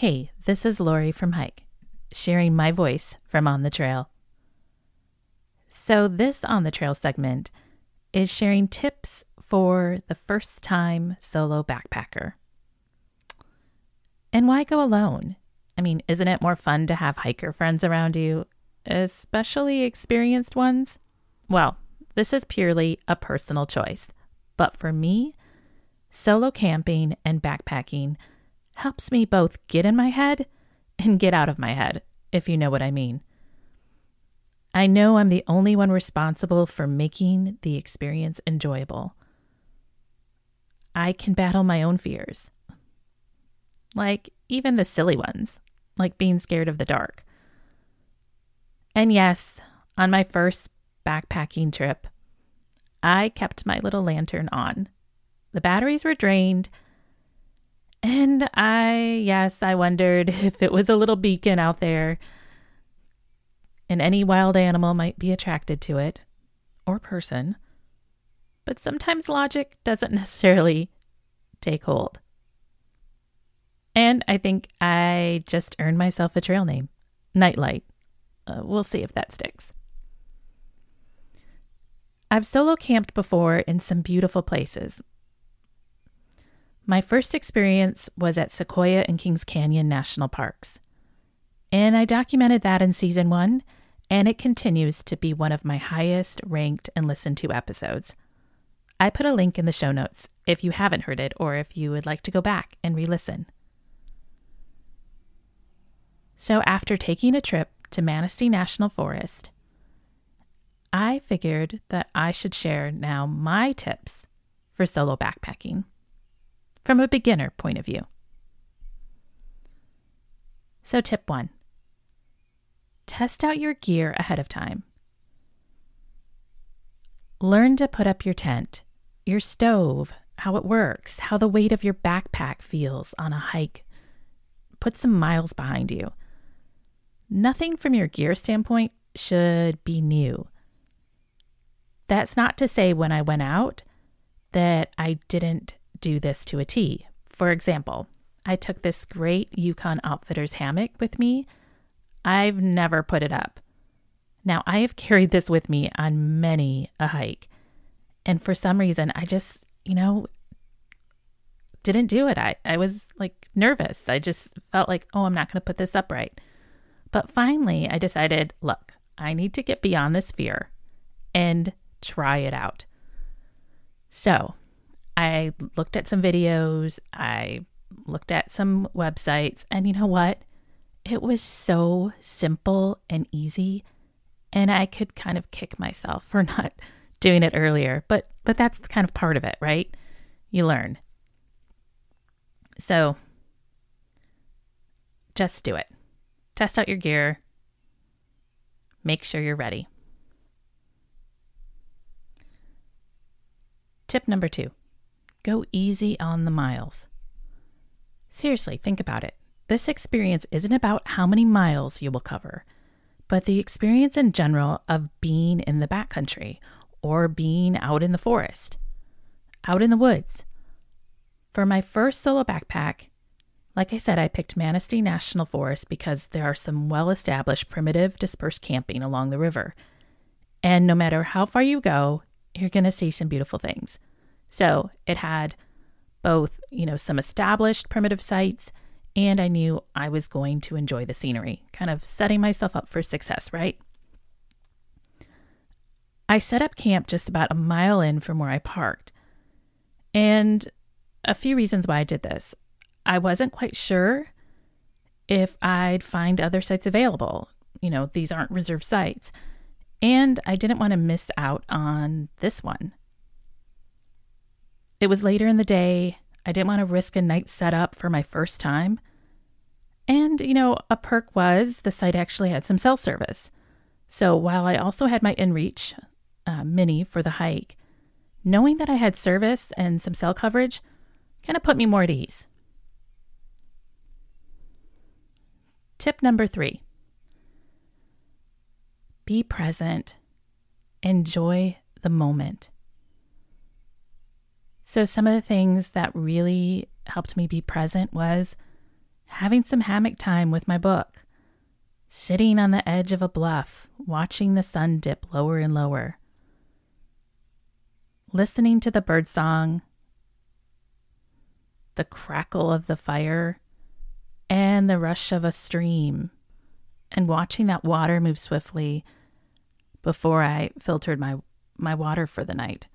Hey, this is Lori from Hike, sharing my voice from On the Trail. So, this On the Trail segment is sharing tips for the first time solo backpacker. And why go alone? I mean, isn't it more fun to have hiker friends around you, especially experienced ones? Well, this is purely a personal choice. But for me, solo camping and backpacking helps me both get in my head and get out of my head, if you know what I mean. I know I'm the only one responsible for making the experience enjoyable. I can battle my own fears, like even the silly ones, like being scared of the dark. And yes, on my first backpacking trip, I kept my little lantern on. The batteries were drained and I, yes, I wondered if it was a little beacon out there and any wild animal might be attracted to it or person. But sometimes logic doesn't necessarily take hold. And I think I just earned myself a trail name Nightlight. Uh, we'll see if that sticks. I've solo camped before in some beautiful places, my first experience was at Sequoia and Kings Canyon National Parks. And I documented that in season one, and it continues to be one of my highest ranked and listened to episodes. I put a link in the show notes if you haven't heard it or if you would like to go back and re listen. So, after taking a trip to Manistee National Forest, I figured that I should share now my tips for solo backpacking from a beginner point of view. So, tip one test out your gear ahead of time. Learn to put up your tent, your stove, how it works, how the weight of your backpack feels on a hike. Put some miles behind you. Nothing from your gear standpoint should be new. That's not to say when I went out that I didn't do this to a T. For example, I took this great Yukon Outfitters hammock with me. I've never put it up. Now, I have carried this with me on many a hike. And for some reason, I just, you know, didn't do it. I, I was like nervous. I just felt like, oh, I'm not going to put this up right. But finally, I decided, look, I need to get beyond this fear and try it out. So I looked at some videos, I looked at some websites, and you know what? It was so simple and easy, and I could kind of kick myself for not doing it earlier. But but that's kind of part of it, right? You learn. So just do it. Test out your gear. Make sure you're ready. Tip number 2 Go easy on the miles. Seriously, think about it. This experience isn't about how many miles you will cover, but the experience in general of being in the backcountry or being out in the forest, out in the woods. For my first solo backpack, like I said, I picked Manistee National Forest because there are some well established primitive dispersed camping along the river. And no matter how far you go, you're going to see some beautiful things. So it had both, you know, some established primitive sites, and I knew I was going to enjoy the scenery, kind of setting myself up for success, right? I set up camp just about a mile in from where I parked. And a few reasons why I did this. I wasn't quite sure if I'd find other sites available. You know, these aren't reserved sites. And I didn't want to miss out on this one. It was later in the day. I didn't want to risk a night setup for my first time. And, you know, a perk was the site actually had some cell service. So while I also had my InReach uh, Mini for the hike, knowing that I had service and some cell coverage kind of put me more at ease. Tip number three be present, enjoy the moment. So, some of the things that really helped me be present was having some hammock time with my book, sitting on the edge of a bluff, watching the sun dip lower and lower, listening to the birdsong, the crackle of the fire, and the rush of a stream, and watching that water move swiftly before I filtered my, my water for the night.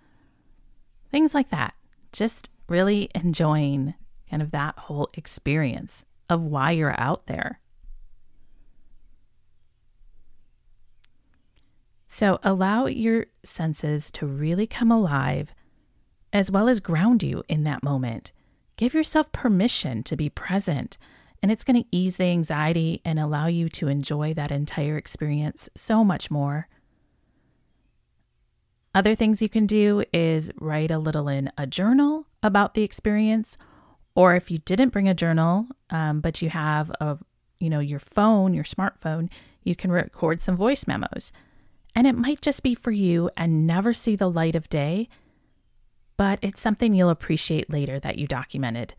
Things like that. Just really enjoying kind of that whole experience of why you're out there. So allow your senses to really come alive as well as ground you in that moment. Give yourself permission to be present, and it's going to ease the anxiety and allow you to enjoy that entire experience so much more. Other things you can do is write a little in a journal about the experience, or if you didn't bring a journal, um, but you have a, you know, your phone, your smartphone, you can record some voice memos. And it might just be for you and never see the light of day, but it's something you'll appreciate later that you documented.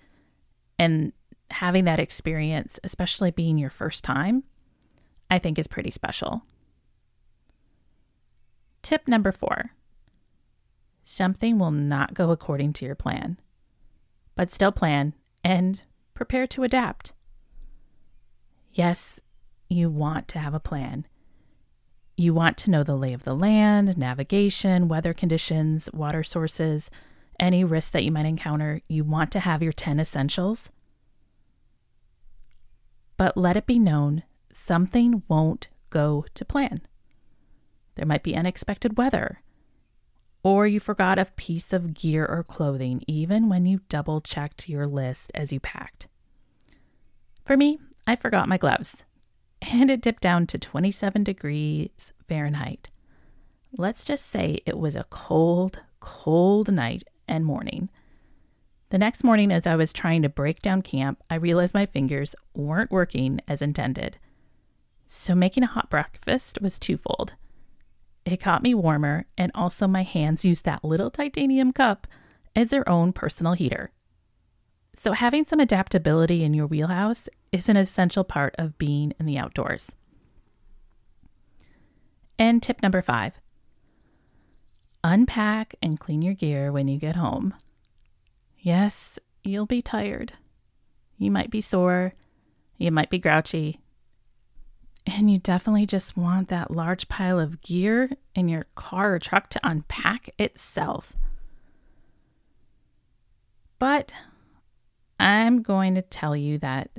And having that experience, especially being your first time, I think is pretty special. Tip number four something will not go according to your plan, but still plan and prepare to adapt. Yes, you want to have a plan. You want to know the lay of the land, navigation, weather conditions, water sources, any risks that you might encounter. You want to have your 10 essentials. But let it be known something won't go to plan. There might be unexpected weather, or you forgot a piece of gear or clothing, even when you double checked your list as you packed. For me, I forgot my gloves, and it dipped down to 27 degrees Fahrenheit. Let's just say it was a cold, cold night and morning. The next morning, as I was trying to break down camp, I realized my fingers weren't working as intended. So, making a hot breakfast was twofold. It caught me warmer, and also my hands used that little titanium cup as their own personal heater. So, having some adaptability in your wheelhouse is an essential part of being in the outdoors. And tip number five unpack and clean your gear when you get home. Yes, you'll be tired. You might be sore. You might be grouchy. And you definitely just want that large pile of gear in your car or truck to unpack itself. But I'm going to tell you that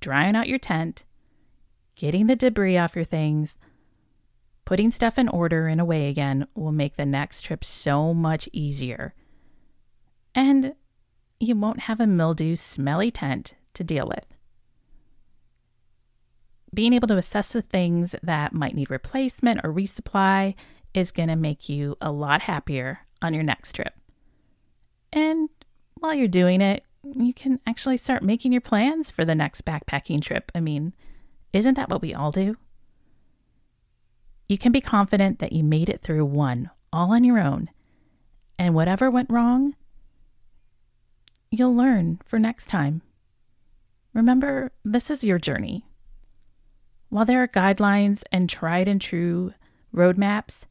drying out your tent, getting the debris off your things, putting stuff in order and away again will make the next trip so much easier. And you won't have a mildew, smelly tent to deal with being able to assess the things that might need replacement or resupply is going to make you a lot happier on your next trip. And while you're doing it, you can actually start making your plans for the next backpacking trip. I mean, isn't that what we all do? You can be confident that you made it through one all on your own. And whatever went wrong, you'll learn for next time. Remember, this is your journey. While there are guidelines and tried and true roadmaps,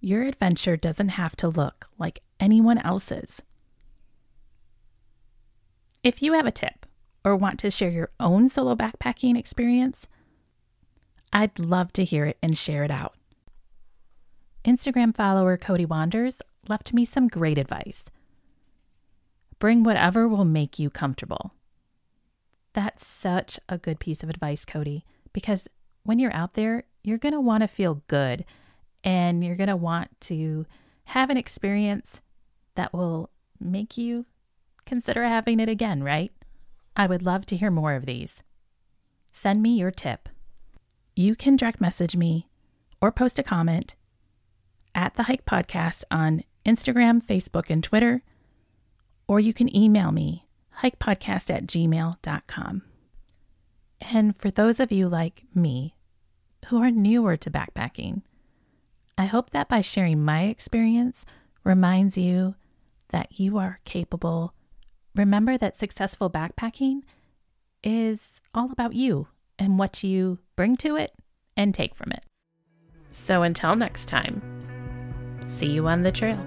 your adventure doesn't have to look like anyone else's. If you have a tip or want to share your own solo backpacking experience, I'd love to hear it and share it out. Instagram follower Cody Wanders left me some great advice. Bring whatever will make you comfortable. That's such a good piece of advice, Cody because when you're out there, you're going to want to feel good and you're going to want to have an experience that will make you consider having it again, right? I would love to hear more of these. Send me your tip. You can direct message me or post a comment at the Hike Podcast on Instagram, Facebook, and Twitter, or you can email me hikepodcast at gmail.com. And for those of you like me who are newer to backpacking, I hope that by sharing my experience reminds you that you are capable. Remember that successful backpacking is all about you and what you bring to it and take from it. So until next time, see you on the trail.